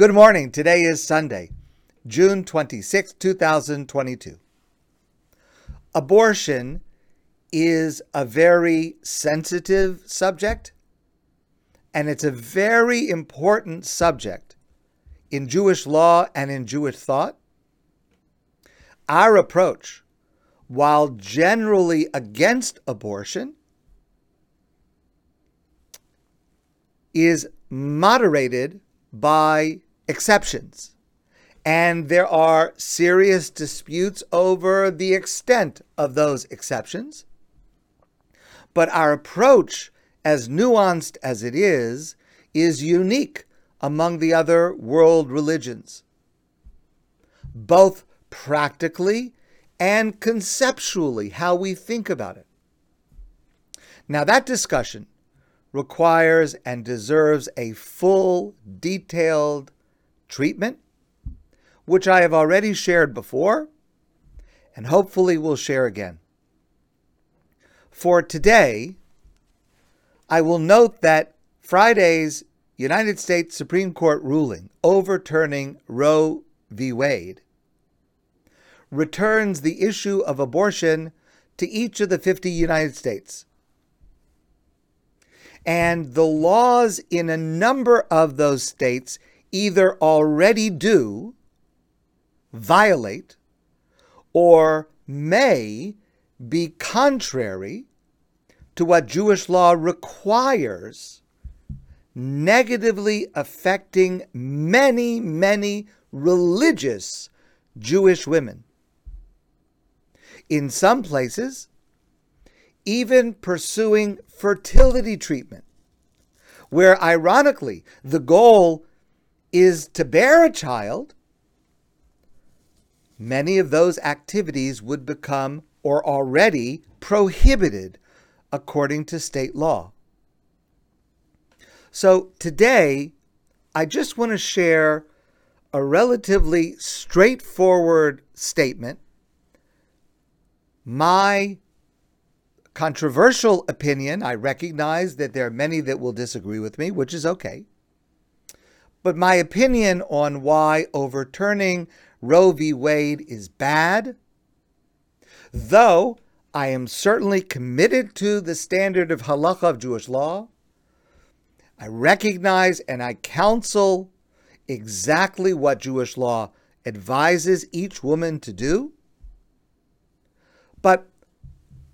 Good morning. Today is Sunday, June 26, 2022. Abortion is a very sensitive subject, and it's a very important subject in Jewish law and in Jewish thought. Our approach, while generally against abortion, is moderated by exceptions. And there are serious disputes over the extent of those exceptions. But our approach, as nuanced as it is, is unique among the other world religions, both practically and conceptually, how we think about it. Now, that discussion requires and deserves a full, detailed treatment, which I have already shared before and hopefully will share again. For today, I will note that Friday's United States Supreme Court ruling overturning Roe v. Wade returns the issue of abortion to each of the 50 United States. And the laws in a number of those states either already do, violate, or may be contrary to what Jewish law requires, negatively affecting many, many religious Jewish women. In some places, even pursuing fertility treatment, where ironically the goal is to bear a child, many of those activities would become or already prohibited according to state law. So today, I just want to share a relatively straightforward statement, my controversial opinion. I recognize that there are many that will disagree with me, which is okay. But my opinion on why overturning Roe v. Wade is bad, though I am certainly committed to the standard of halacha of Jewish law, I recognize and I counsel exactly what Jewish law advises each woman to do. But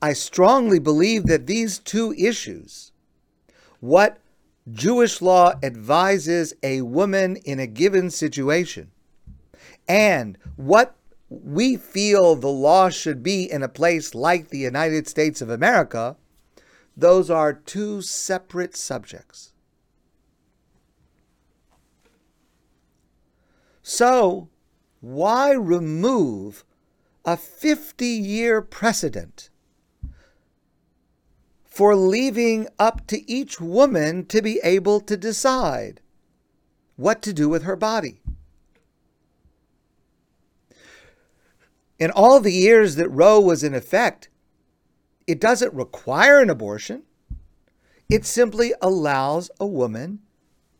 I strongly believe that these two issues, what Jewish law advises a woman in a given situation, and what we feel the law should be in a place like the United States of America, those are two separate subjects. So, why remove a 50 year precedent for leaving up to each woman to be able to decide what to do with her body. In all the years that Roe was in effect, it doesn't require an abortion. It simply allows a woman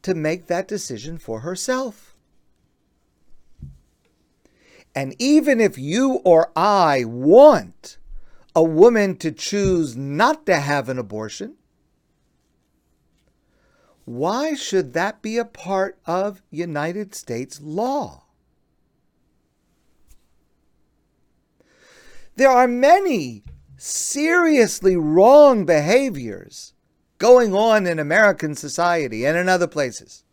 to make that decision for herself. And even if you or I want a woman to choose not to have an abortion, why should that be a part of United States law? There are many seriously wrong behaviors going on in American society and in other places,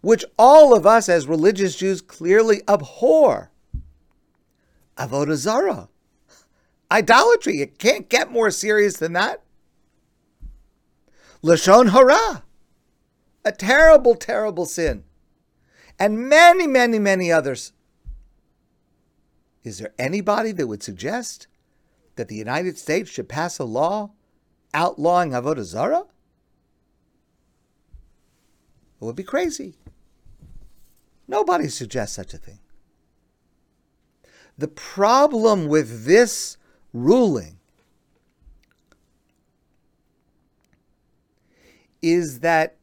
which all of us as religious Jews clearly abhor. Avodah Zarah Idolatry. It can't get more serious than that. Lashon hara. A terrible, terrible sin. And many, many, many others. Is there anybody that would suggest that the United States should pass a law outlawing Avodah Zarah? It would be crazy. Nobody suggests such a thing. The problem with this ruling is that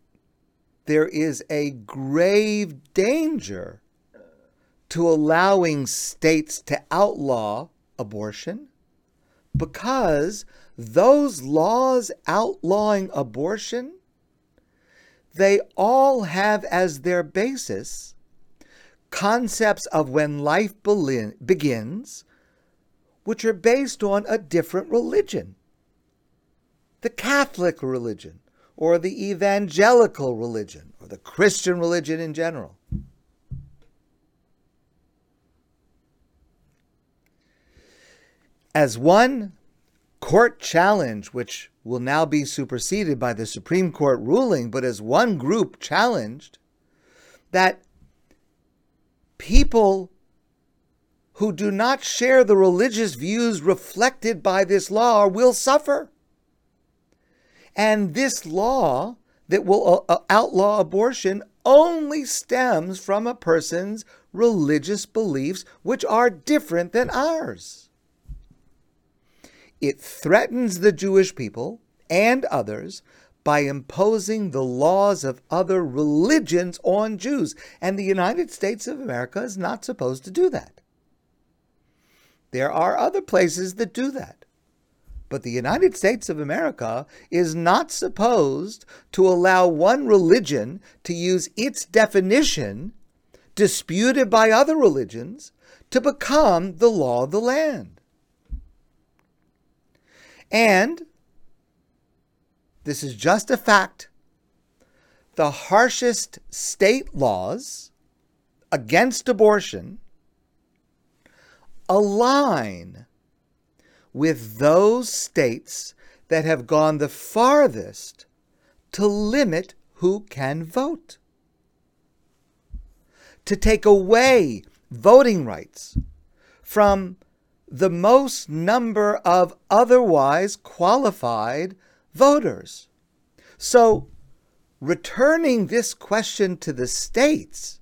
there is a grave danger to allowing states to outlaw abortion because those laws outlawing abortion they all have as their basis concepts of when life begins which are based on a different religion. The catholic religion or the evangelical religion or the christian religion in general. As one court challenge, which will now be superseded by the Supreme Court ruling, but as one group challenged that people who do not share the religious views reflected by this law will suffer. And this law that will uh, uh, outlaw abortion only stems from a person's religious beliefs, which are different than ours. It threatens the Jewish people and others by imposing the laws of other religions on Jews. And the United States of America is not supposed to do that. There are other places that do that. But the United States of America is not supposed to allow one religion to use its definition, disputed by other religions, to become the law of the land. And this is just a fact the harshest state laws against abortion align with those states that have gone the farthest to limit who can vote, to take away voting rights from the most number of otherwise qualified voters. So, returning this question to the states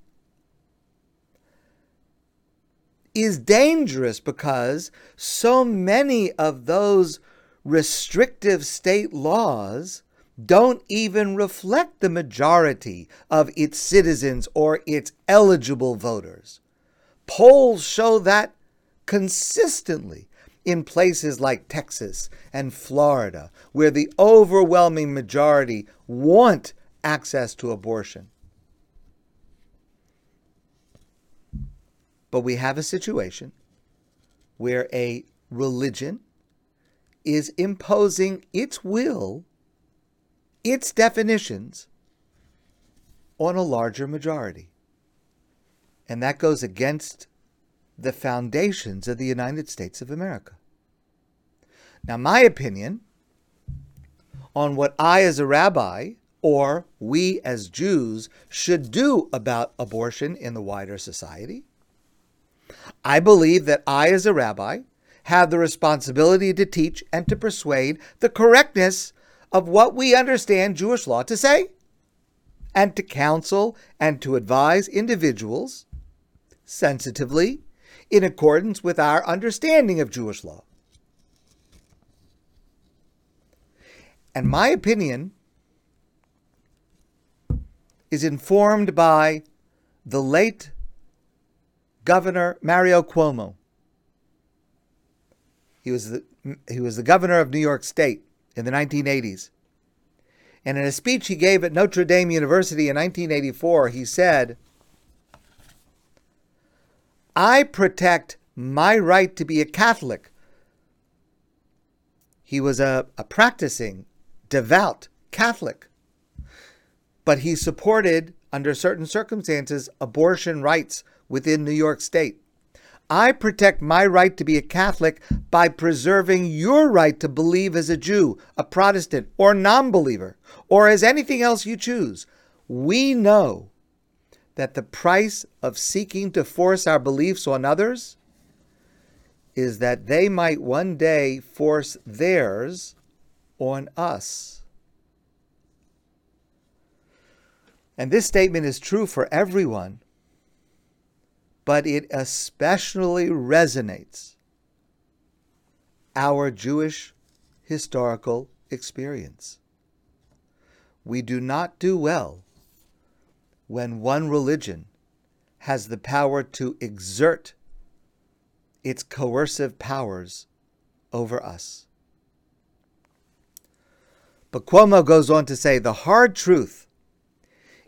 is dangerous because so many of those restrictive state laws don't even reflect the majority of its citizens or its eligible voters. Polls show that consistently in places like Texas and Florida, where the overwhelming majority want access to abortion. But we have a situation where a religion is imposing its will, its definitions, on a larger majority. And that goes against the foundations of the United States of America. Now, my opinion on what I, as a rabbi, or we as Jews, should do about abortion in the wider society, I believe that I, as a rabbi, have the responsibility to teach and to persuade the correctness of what we understand Jewish law to say, and to counsel and to advise individuals sensitively in accordance with our understanding of Jewish law. And my opinion is informed by the late Governor Mario Cuomo. He was the, he was the governor of New York State in the 1980s. And in a speech he gave at Notre Dame University in 1984, he said, I protect my right to be a Catholic. He was a, a practicing, devout Catholic. But he supported, under certain circumstances, abortion rights within New York State. I protect my right to be a Catholic by preserving your right to believe as a Jew, a Protestant, or non believer, or as anything else you choose. We know that the price of seeking to force our beliefs on others is that they might one day force theirs on us. And this statement is true for everyone, but it especially resonates our Jewish historical experience. We do not do well when one religion has the power to exert its coercive powers over us. But Cuomo goes on to say the hard truth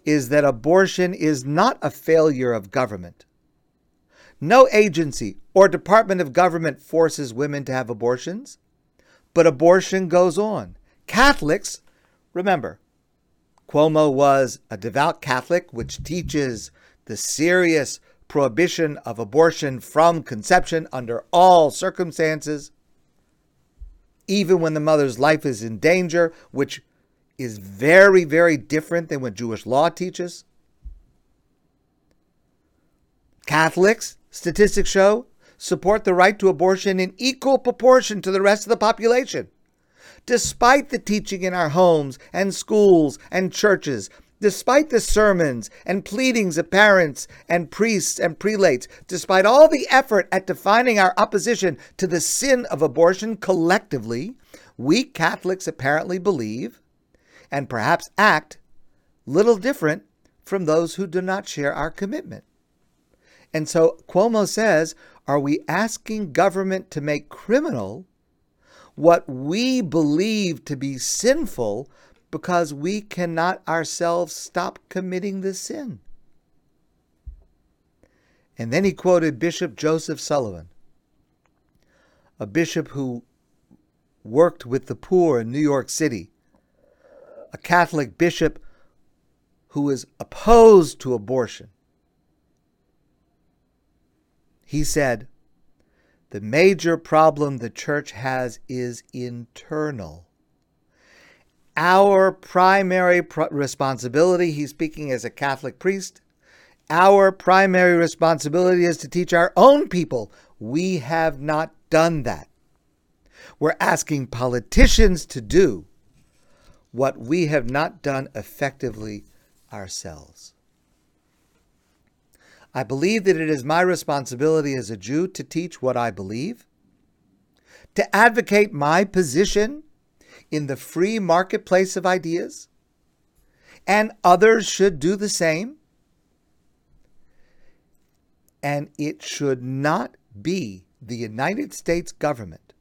is that abortion is not a failure of government. No agency or department of government forces women to have abortions, but abortion goes on. Catholics, remember, Cuomo was a devout Catholic, which teaches the serious prohibition of abortion from conception under all circumstances, even when the mother's life is in danger, which is very, very different than what Jewish law teaches. Catholics, statistics show, support the right to abortion in equal proportion to the rest of the population. Despite the teaching in our homes and schools and churches, despite the sermons and pleadings of parents and priests and prelates, despite all the effort at defining our opposition to the sin of abortion collectively, we Catholics apparently believe and perhaps act little different from those who do not share our commitment. And so Cuomo says, are we asking government to make criminal what we believe to be sinful because we cannot ourselves stop committing the sin? And then he quoted Bishop Joseph Sullivan, a bishop who worked with the poor in New York City, a Catholic bishop who was opposed to abortion he said, The major problem the church has is internal. Our primary responsibility, he's speaking as a Catholic priest, our primary responsibility is to teach our own people. We have not done that. We're asking politicians to do what we have not done effectively ourselves. I believe that it is my responsibility as a Jew to teach what I believe, to advocate my position in the free marketplace of ideas, and others should do the same. And it should not be the United States government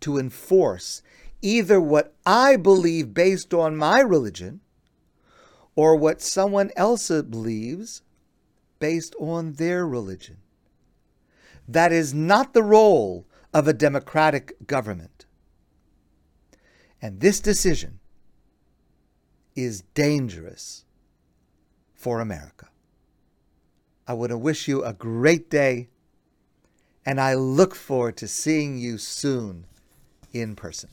to enforce either what I believe based on my religion or what someone else believes based on their religion. That is not the role of a democratic government. And this decision is dangerous for America. I want to wish you a great day, and I look forward to seeing you soon in person.